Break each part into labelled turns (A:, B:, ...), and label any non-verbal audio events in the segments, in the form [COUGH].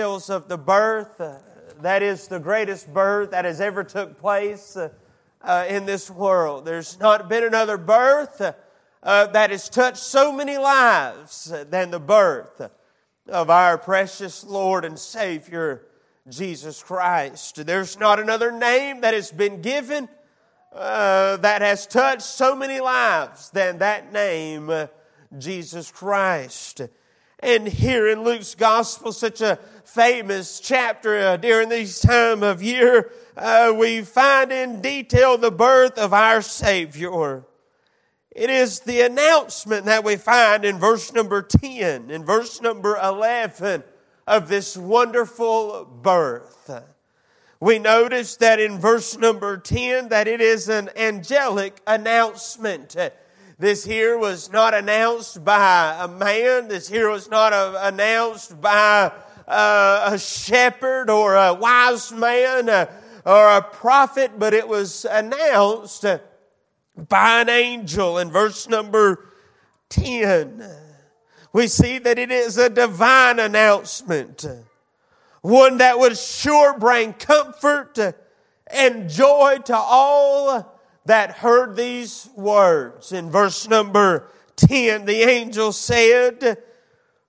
A: of the birth. Uh, that is the greatest birth that has ever took place uh, uh, in this world. There's not been another birth uh, that has touched so many lives than the birth of our precious Lord and Savior, Jesus Christ. There's not another name that has been given uh, that has touched so many lives than that name, uh, Jesus Christ. And here in Luke's gospel, such a famous chapter uh, during this time of year, uh, we find in detail the birth of our Savior. It is the announcement that we find in verse number 10, in verse number 11 of this wonderful birth. We notice that in verse number 10 that it is an angelic announcement. This here was not announced by a man. This here was not a, announced by a, a, shepherd or a wise man uh, or a prophet, but it was announced by an angel in verse number 10. We see that it is a divine announcement, one that would sure bring comfort and joy to all that heard these words. In verse number 10, the angel said,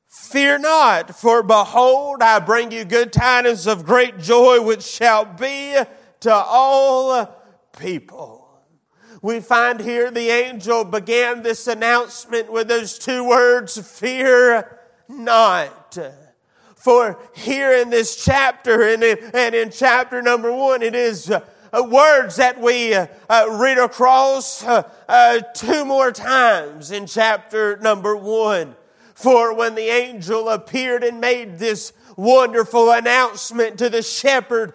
A: Fear not, for behold, I bring you good tidings of great joy, which shall be to all people. We find here the angel began this announcement with those two words, fear not. For here in this chapter and in, and in chapter number one, it is words that we uh, uh, read across uh, uh, two more times in chapter number one. For when the angel appeared and made this wonderful announcement to the shepherd.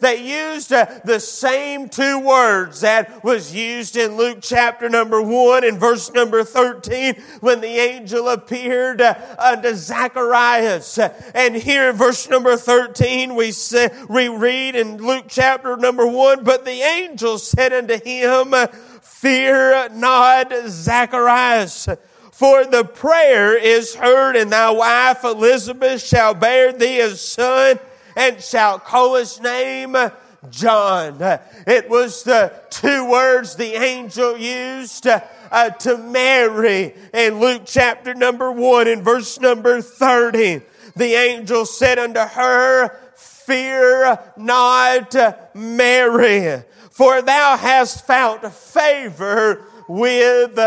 A: They used uh, the same two words that was used in Luke chapter number 1 and verse number 13 when the angel appeared uh, unto Zacharias. And here in verse number 13 we, say, we read in Luke chapter number 1, but the angel said unto him, Fear not, Zacharias for the prayer is heard, and thy wife Elizabeth shall bear thee a son, and shall call his name John. It was the two words the angel used uh, to Mary in Luke chapter number one in verse number 30. The angel said unto her, Fear not, Mary, for thou hast found favor with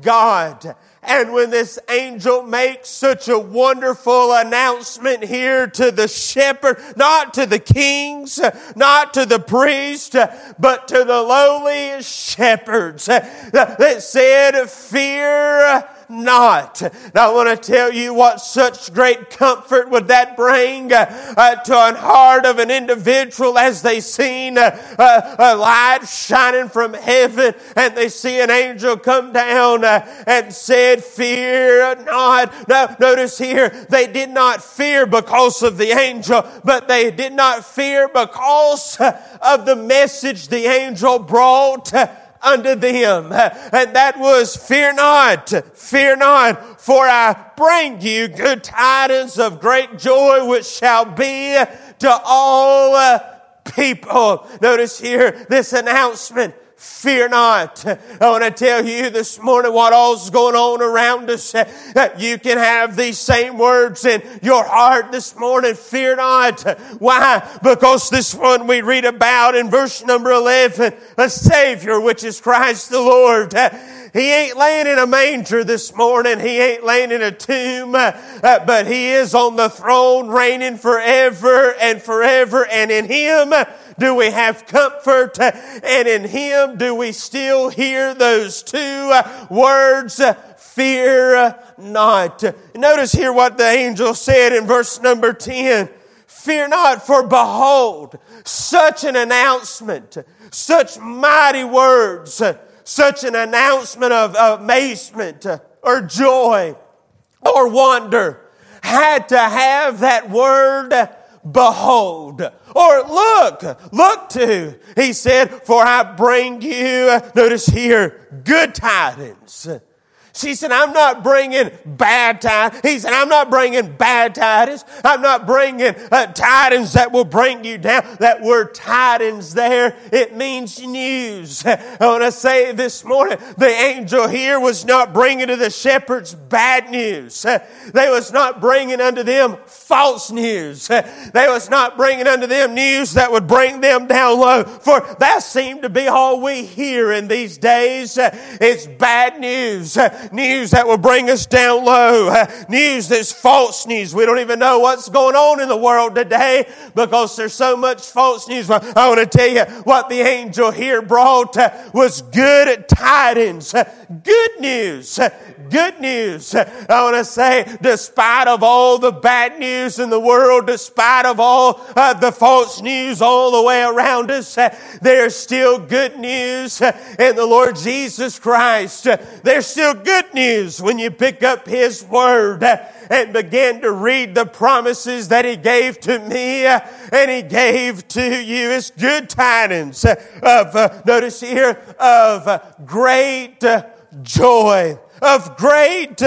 A: God. And when this angel makes such a wonderful announcement here to the shepherd, not to the kings, not to the priest, but to the lowliest shepherds that said, fear not. Now I want to tell you what such great comfort would that bring uh, to a heart of an individual as they seen uh, a light shining from heaven and they see an angel come down uh, and said, fear not. Now notice here, they did not fear because of the angel, but they did not fear because of the message the angel brought unto them. And that was, fear not, fear not, for I bring you good tidings of great joy, which shall be to all uh, people. Notice here this announcement fear not. I want to tell you this morning what all's going on around us. You can have these same words in your heart this morning. Fear not. Why? Because this one we read about in verse number 11, a Savior, which is Christ the Lord. He ain't laying in a manger this morning. He ain't laying in a tomb, but he is on the throne reigning forever and forever. And in him, do we have comfort? And in Him do we still hear those two words, fear not. Notice here what the angel said in verse number 10. Fear not, for behold, such an announcement, such mighty words, such an announcement of amazement or joy or wonder had to have that word behold, or look, look to. He said, for I bring you, notice here, good tidings. She said, I'm not bringing bad tidings. He said, I'm not bringing bad tidings. I'm not bringing uh, tidings that will bring you down. That word tidings there, it means news. [LAUGHS] I want to say this morning, the angel here was not bringing to the shepherds bad news. [LAUGHS] They was not bringing unto them false news. [LAUGHS] They was not bringing unto them news that would bring them down low. For that seemed to be all we hear in these days. It's bad news. News that will bring us down low. [LAUGHS] News that's false news. We don't even know what's going on in the world today because there's so much false news. I want to tell you what the angel here brought was good tidings. Good news. Good news. I want to say, despite of all the bad news in the world, despite of all uh, the false news all the way around us, uh, there's still good news in the Lord Jesus Christ. There's still good news when you pick up His Word and begin to read the promises that He gave to me and He gave to you. It's good tidings of, uh, notice here, of great joy. Of great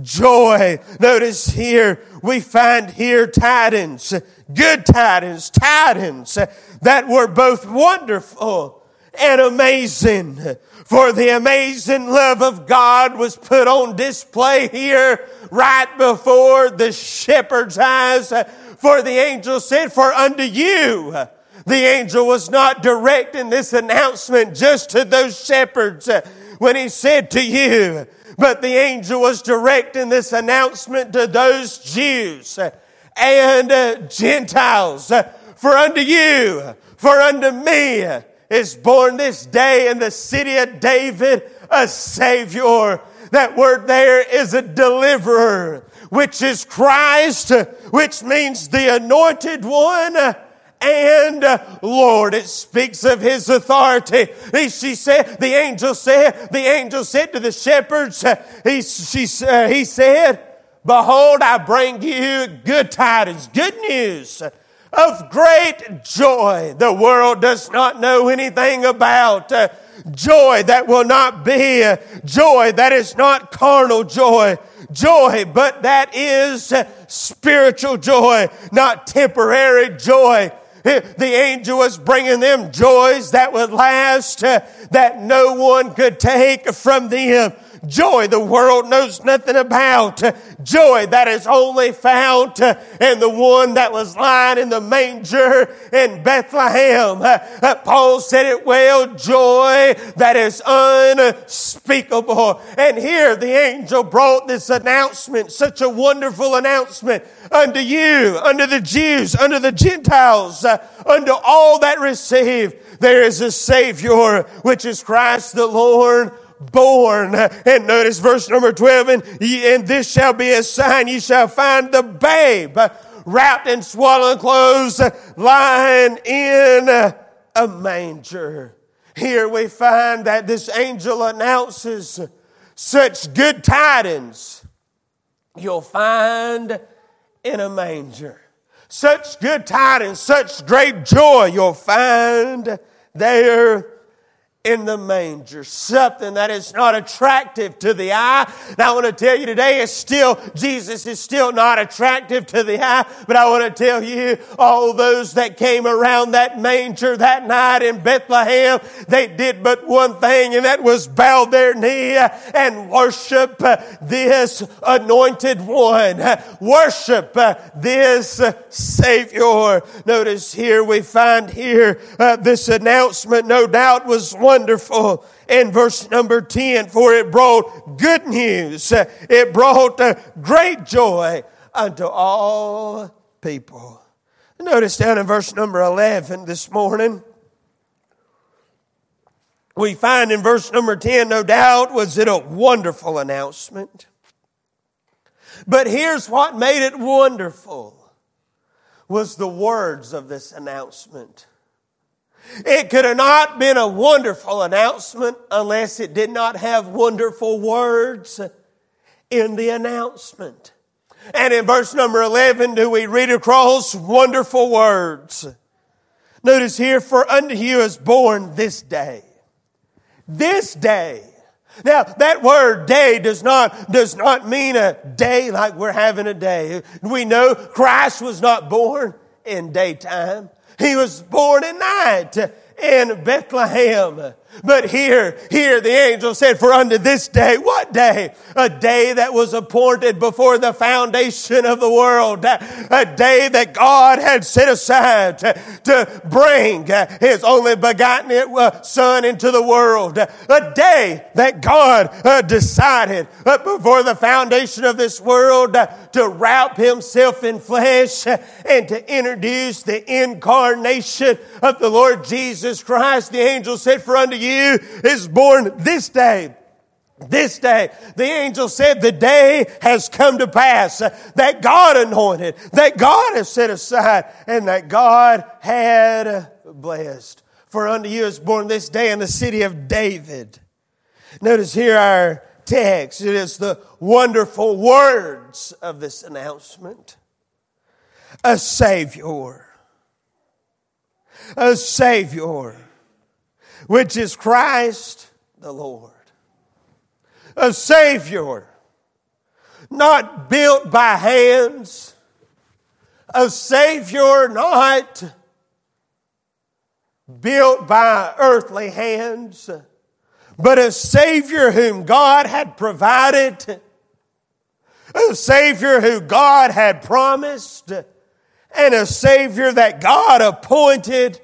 A: joy. Notice here, we find here tidings, good tidings, tidings that were both wonderful and amazing. For the amazing love of God was put on display here right before the shepherd's eyes. For the angel said, For unto you, the angel was not directing this announcement just to those shepherds when he said to you, but the angel was directing this announcement to those Jews and Gentiles. For unto you, for unto me is born this day in the city of David a Savior. That word there is a deliverer, which is Christ, which means the anointed one and Lord. It speaks of his authority. He, she said, the angel said, the angel said to the shepherds, he, she, uh, he said, Behold, I bring you good tidings, good news of great joy the world does not know anything about. Uh, joy that will not be uh, joy that is not carnal joy. Joy, but that is uh, spiritual joy, not temporary joy the angel was bringing them joys that would last, that no one could take from them. Joy the world knows nothing about. Joy that is only found in the one that was lying in the manger in Bethlehem. Paul said it well, joy that is unspeakable. And here the angel brought this announcement, such a wonderful announcement unto you, unto the Jews, unto the Gentiles, unto all that receive. There is a Savior, which is Christ the Lord born. And notice verse number 12, and, and this shall be a sign, ye shall find the babe wrapped in swaddling clothes, lying in a manger. Here we find that this angel announces such good tidings you'll find in a manger. Such good tidings, such great joy you'll find there in the manger. Something that is not attractive to the eye. Now I want to tell you today is still, Jesus is still not attractive to the eye, but I want to tell you, all those that came around that manger that night in Bethlehem, they did but one thing, and that was bow their knee and worship this anointed one. Worship this Savior. Notice here we find here uh, this announcement no doubt was one wonderful in verse number 10, for it brought good news. It brought uh, great joy unto all people. Notice down in verse number 11 this morning, we find in verse number 10, no doubt, was it a wonderful announcement. But here's what made it wonderful was the words of this announcement. It could have not been a wonderful announcement unless it did not have wonderful words in the announcement. And in verse number 11, do we read across wonderful words? Notice here, for unto you is born this day. This day Now, that word day does not, does not mean a day like we're having a day. We know Christ was not born in daytime. He was born at night in Bethlehem. But here, here the angel said, for unto this day, what day? A day that was appointed before the foundation of the world. A day that God had set aside to, to bring His only begotten uh, Son into the world. A day that God uh, decided uh, before the foundation of this world to wrap Himself in flesh and to introduce the incarnation of the Lord Jesus Christ. The angel said, for unto you is born this day. This day, the angel said, the day has come to pass that God anointed, that God has set aside, and that God had blessed. For unto you is born this day in the city of David. Notice here our text. It is the wonderful words of this announcement. A Savior. A Savior which is Christ the Lord. A Savior, not built by hands, a Savior not built by earthly hands, but a Savior whom God had provided, a Savior who God had promised, and a Savior that God appointed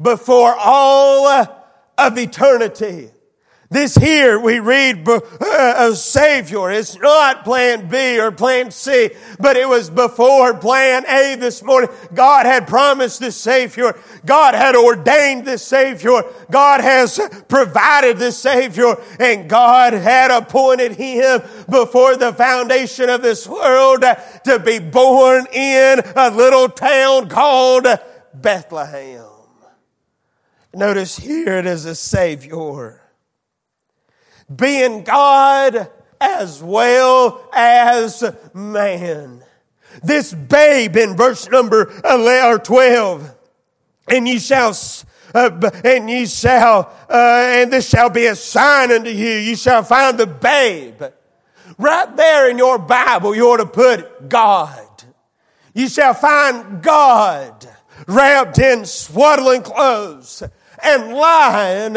A: before all of eternity. This here we read uh, a Savior. It's not plan B or plan C, but it was before plan A this morning. God had promised this Savior. God had ordained this Savior. God has provided this Savior and God had appointed Him before the foundation of this world to be born in a little town called Bethlehem. Notice here it is a Savior. Being God as well as man. This babe in verse number 11 or 12, and ye shall uh, and ye shall, uh, and this shall be a sign unto you. You shall find the babe. Right there in your Bible, you ought to put God. You shall find God wrapped in swaddling clothes and lying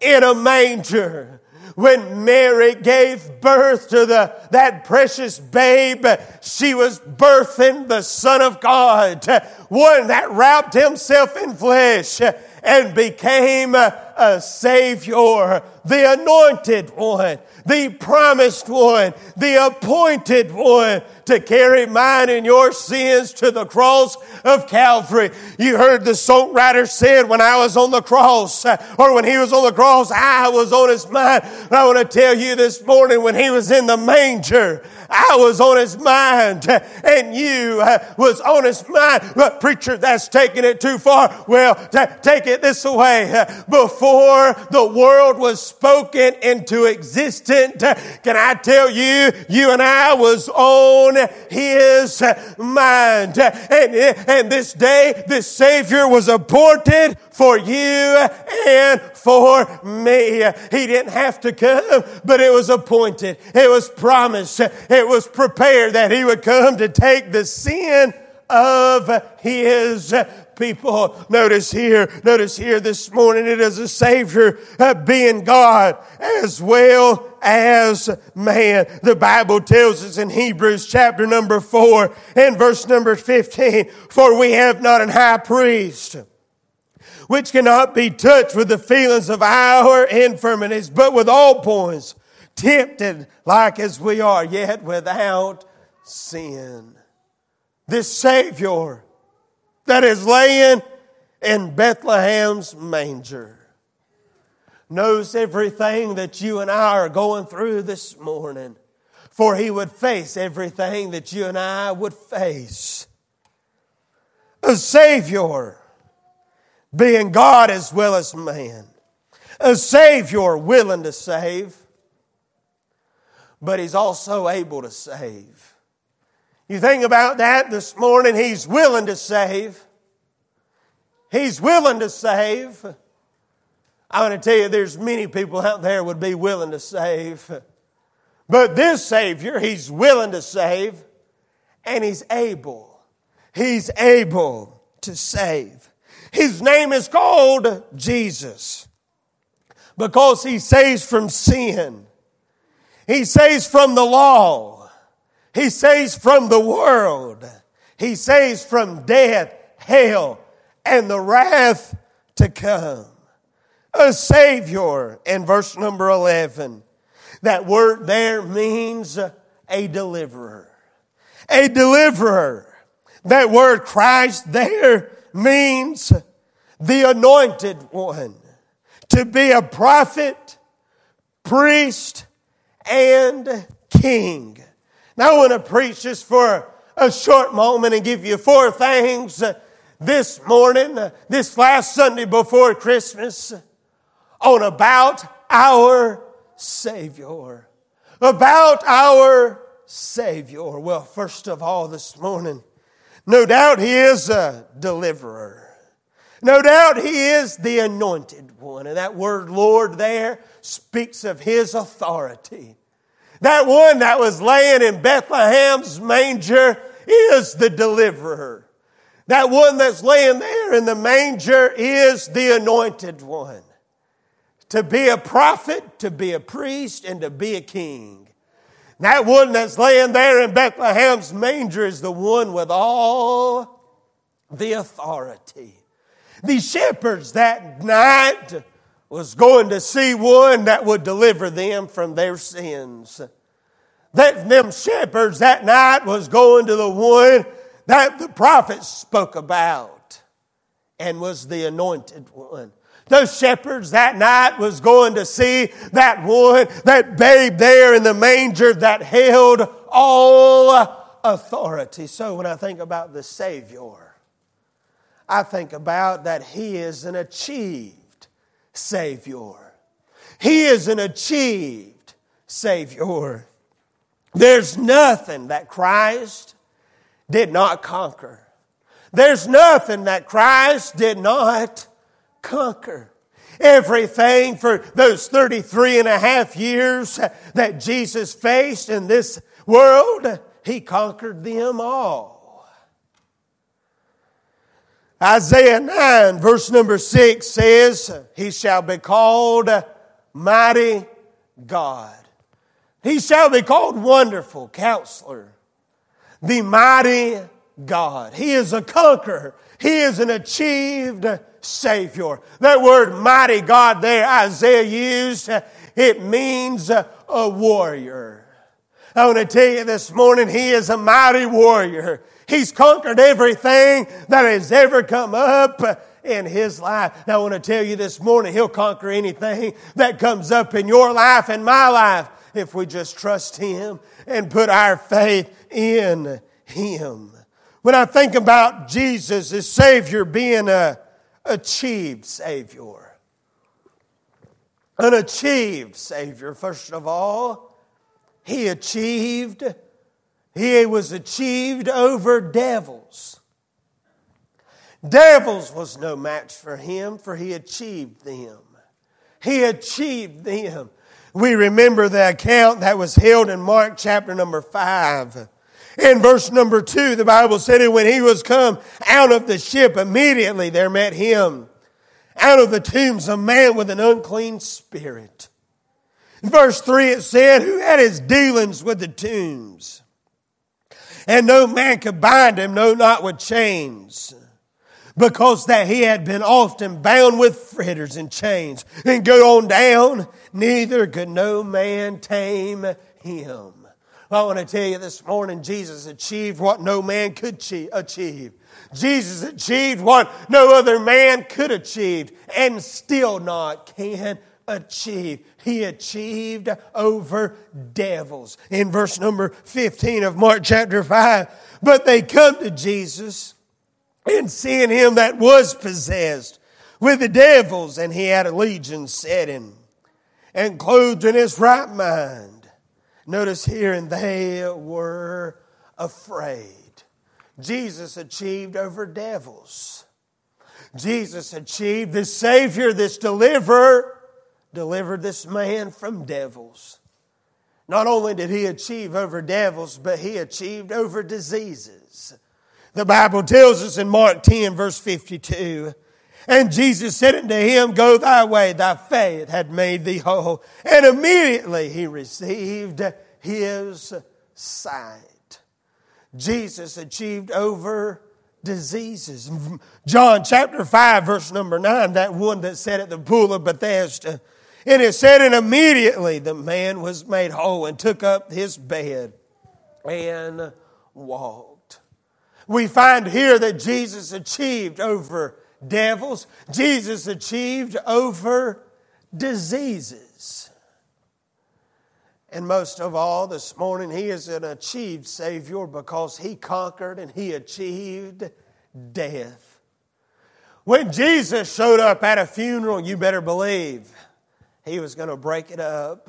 A: in a manger. When Mary gave birth to the, that precious babe, she was birthing the Son of God, one that wrapped himself in flesh and became a, Savior, the anointed one, the promised one, the appointed one to carry mine and your sins to the cross of Calvary. You heard the songwriter said, when I was on the cross, or when he was on the cross, I was on his mind. I want to tell you this morning, when he was in the manger, I was on his mind and you uh, was on his mind. But preacher, that's taking it too far. Well, t- take it this way. Before the world was spoken into existence, can I tell you, you and I was on his mind. And, and this day, this Savior was appointed for you and for me. He didn't have to come, but it was appointed. It was promised. It was prepared that he would come to take the sin of his people. Notice here, notice here this morning, it is a Savior being God as well as man. The Bible tells us in Hebrews chapter number 4 and verse number 15, for we have not an high priest which cannot be touched with the feelings of our infirmities, but with all points tempted like as we are, yet without sin. This Savior that is laying in Bethlehem's manger knows everything that you and I are going through this morning, for He would face everything that you and I would face. A Savior being God as well as man. A Savior willing to save, but He's also able to save. You think about that this morning, He's willing to save. He's willing to save. I want to tell you, there's many people out there would be willing to save. But this Savior, He's willing to save and He's able. He's able to save. His name is called Jesus because He saves from sin. He saves from the law. He saves from the world. He saves from death, hell, and the wrath to come. A Savior in verse number 11. That word there means a deliverer. A deliverer. That word Christ there means the anointed one. To be a prophet, priest, and king. Now I want to preach just for a short moment and give you four things this morning, this last Sunday before Christmas, on about our Savior. About our Savior. Well, first of all, this morning, no doubt He is a deliverer. No doubt He is the anointed one. And that word Lord there speaks of His authority. That one that was laying in Bethlehem's manger is the deliverer. That one that's laying there in the manger is the anointed one. To be a prophet, to be a priest, and to be a king. That one that's laying there in Bethlehem's manger is the one with all the authority. The shepherds that night was going to see one that would deliver them from their sins. That them shepherds that night was going to the one that the prophets spoke about and was the anointed one. Those shepherds that night was going to see that one, that babe there in the manger that held all authority. So when I think about the Savior, I think about that He is an achieved Savior. He is an achieved Savior. There's nothing that Christ did not conquer. There's nothing that Christ did not conquer. Everything for those 33 and a half years that Jesus faced in this world, He conquered them all. Isaiah 9, verse number 6 says, He shall be called Mighty God. He shall be called Wonderful Counselor, the Mighty God. He is a conqueror. He is an achieved Savior. That word mighty God there Isaiah used, it means a warrior. I want to tell you this morning, He is a mighty warrior. He's conquered everything that has ever come up in His life. Now I want to tell you this morning, He'll conquer anything that comes up in your life and my life if we just trust Him and put our faith in Him. When I think about Jesus as Savior being a achieved Savior. An achieved Savior, first of all. He achieved, he was achieved over devils. Devils was no match for him, for he achieved them. He achieved them. We remember the account that was held in Mark chapter number 5 in verse number two, the Bible said, And when he was come out of the ship, immediately there met him out of the tombs a man with an unclean spirit. In verse three, it said, Who had his dealings with the tombs? And no man could bind him, no, not with chains because that he had been often bound with fritters and chains. And go on down, neither could no man tame him. I want to tell you this morning, Jesus achieved what no man could achieve. Jesus achieved what no other man could achieve and still not can achieve. He achieved over devils. In verse number 15 of Mark chapter 5, but they come to Jesus and seeing him that was possessed with the devils, and he had a legion set him and clothed in his right mind Notice here, and they were afraid. Jesus achieved over devils. Jesus achieved, this Savior, this deliverer, delivered this man from devils. Not only did he achieve over devils, but he achieved over diseases. The Bible tells us in Mark 10, verse 52, and Jesus said unto him, Go thy way, thy faith had made thee whole. And immediately he received his sight. Jesus achieved over diseases. John chapter 5, verse number 9, that one that sat at the pool of Bethesda. And it said, and immediately the man was made whole and took up his bed and walked. We find here that Jesus achieved over devils, Jesus achieved over diseases. And most of all, this morning, he is an achieved Savior because he conquered and he achieved death. When Jesus showed up at a funeral, you better believe he was going to break it up.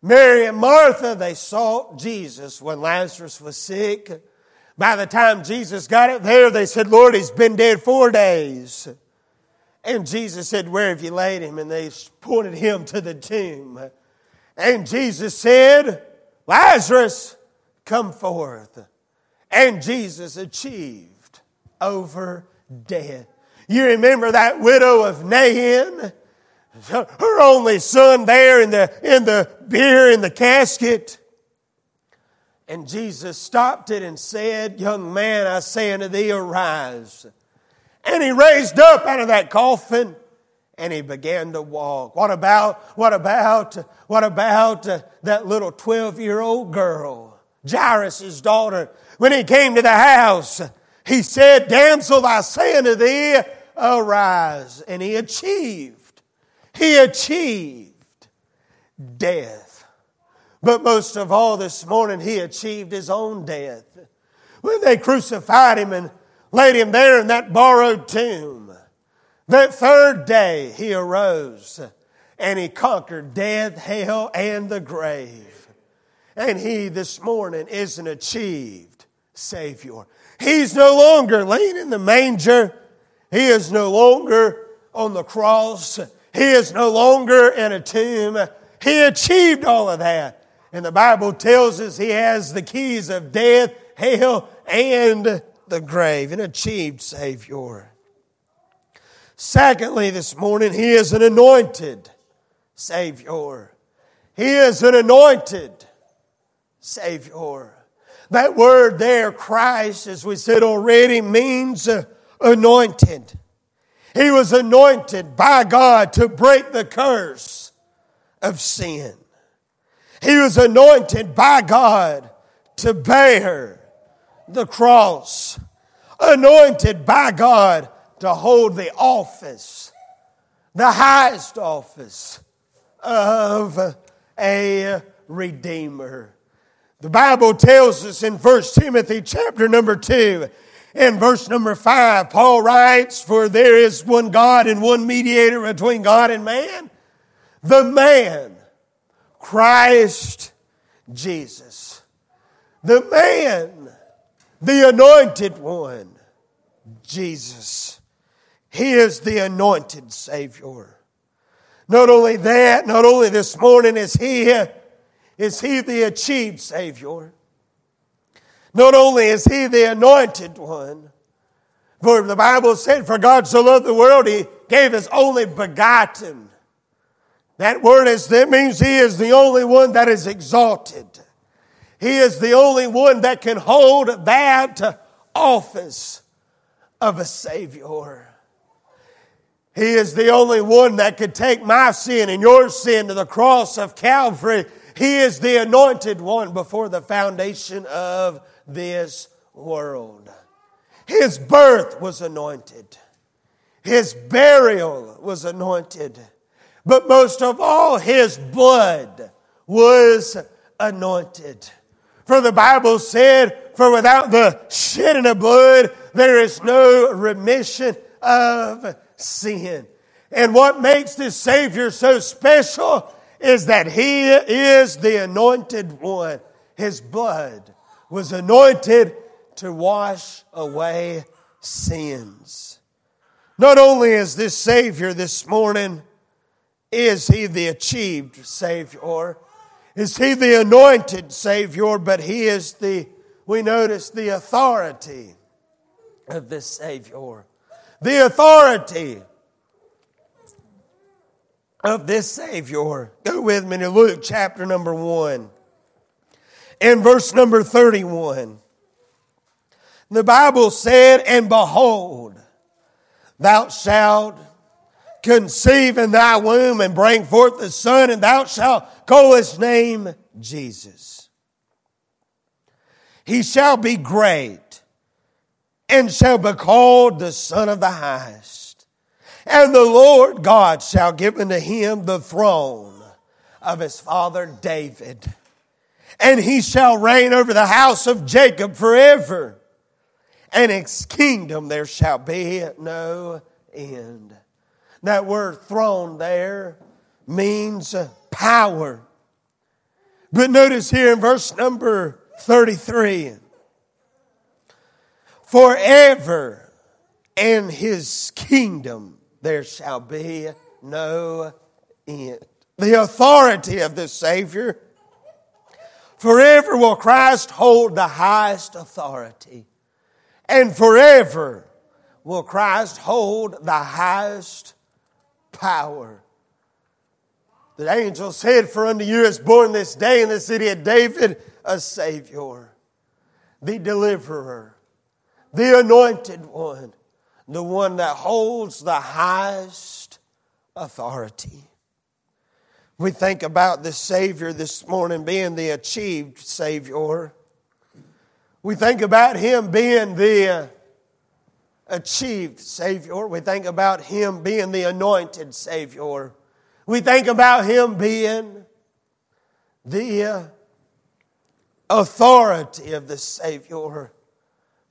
A: Mary and Martha, they sought Jesus when Lazarus was sick. By the time Jesus got it there, they said, Lord, he's been dead four days. And Jesus said, Where have you laid him? And they pointed him to the tomb. And Jesus said, Lazarus, come forth. And Jesus achieved over death. You remember that widow of Nain? Her only son there in the, in the bier in the casket. And Jesus stopped it and said, Young man, I say unto thee, arise. And he raised up out of that coffin and he began to walk. What about, what about, what about uh, that little 12 year old girl, Jairus' daughter? When he came to the house, he said, Damsel, I say unto thee, arise. And he achieved, he achieved death. But most of all, this morning, he achieved his own death. When they crucified him and laid him there in that borrowed tomb, that third day he arose and he conquered death, hell, and the grave. And he this morning is an achieved Savior. He's no longer laying in the manger. He is no longer on the cross. He is no longer in a tomb. He achieved all of that. And the Bible tells us he has the keys of death, hell, and the grave, an achieved Savior. Secondly, this morning, he is an anointed Savior. He is an anointed Savior. That word there, Christ, as we said already, means anointed. He was anointed by God to break the curse of sin. He was anointed by God to bear the cross, anointed by God to hold the office, the highest office of a redeemer. The Bible tells us in 1 Timothy chapter number 2 and verse number 5, Paul writes, For there is one God and one mediator between God and man, the man Christ Jesus. The man, the anointed one, Jesus. He is the anointed Savior. Not only that, not only this morning is He, is He the achieved Savior. Not only is He the anointed one, for the Bible said, For God so loved the world, He gave His only begotten that word is, that means He is the only one that is exalted. He is the only one that can hold that office of a Savior. He is the only one that could take my sin and your sin to the cross of Calvary. He is the anointed one before the foundation of this world. His birth was anointed. His burial was anointed. But most of all, his blood was anointed. For the Bible said, For without the shedding of blood, there is no remission of sin. And what makes this Savior so special is that He is the anointed one. His blood was anointed to wash away sins. Not only is this Savior this morning, is He the achieved Savior, is He the anointed Savior, but He is the, we notice, the authority of this Savior. The authority of this Savior. Go with me to Luke chapter number 1 and verse number 31. The Bible said, And behold, thou shalt conceive in thy womb and bring forth a son, and thou shalt call his name Jesus. He shall be great and shall be called the Son of the Highest. And the Lord God shall give unto him the throne of his father David. And he shall reign over the house of Jacob forever. And his kingdom there shall be no end. That word throne there means power. But notice here in verse number 33 forever in his kingdom there shall be no end. The authority of the Savior. Forever will Christ hold the highest authority. And forever will Christ hold the highest power. The angel said, For unto you is born this day in the city of David a Savior, the deliverer, the anointed one, the one that holds the highest authority. We think about the Savior this morning being the achieved Savior. We think about Him being the achieved Savior. We think about Him being the anointed Savior. We think about Him being the authority of the Savior.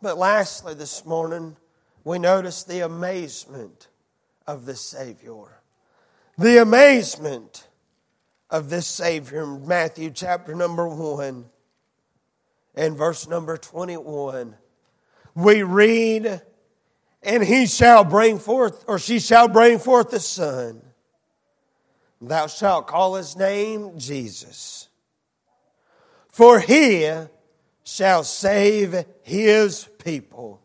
A: But lastly, this morning, we notice the amazement of the Savior. The amazement of this Savior in Matthew chapter number 1 and verse number 21. We read and he shall bring forth, or she shall bring forth a son. Thou shalt call his name Jesus. For he shall save his people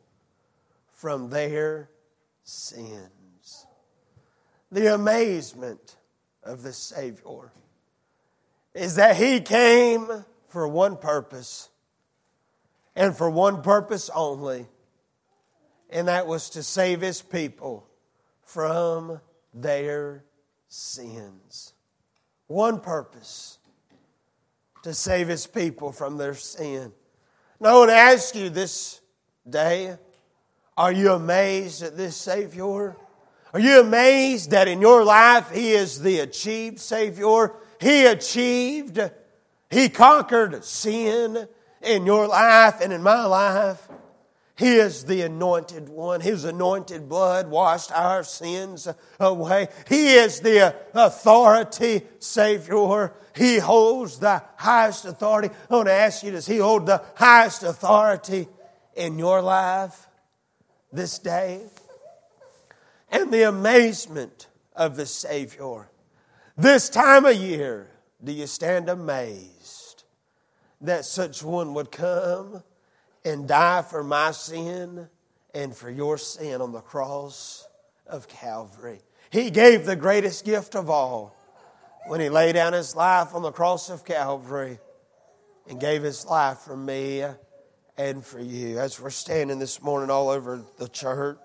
A: from their sins. The amazement of the Savior is that he came for one purpose and for one purpose only and that was to save his people from their sins. One purpose to save his people from their sin. Now, I want to ask you this day are you amazed at this Savior? Are you amazed that in your life He is the achieved Savior? He achieved, He conquered sin in your life and in my life. He is the anointed one. His anointed blood washed our sins away. He is the authority Savior. He holds the highest authority. I want to ask you, does He hold the highest authority in your life this day? And the amazement of the Savior. This time of year, do you stand amazed that such one would come? and die for my sin and for your sin on the cross of Calvary. He gave the greatest gift of all when he laid down his life on the cross of Calvary and gave his life for me and for you. As we're standing this morning all over the church,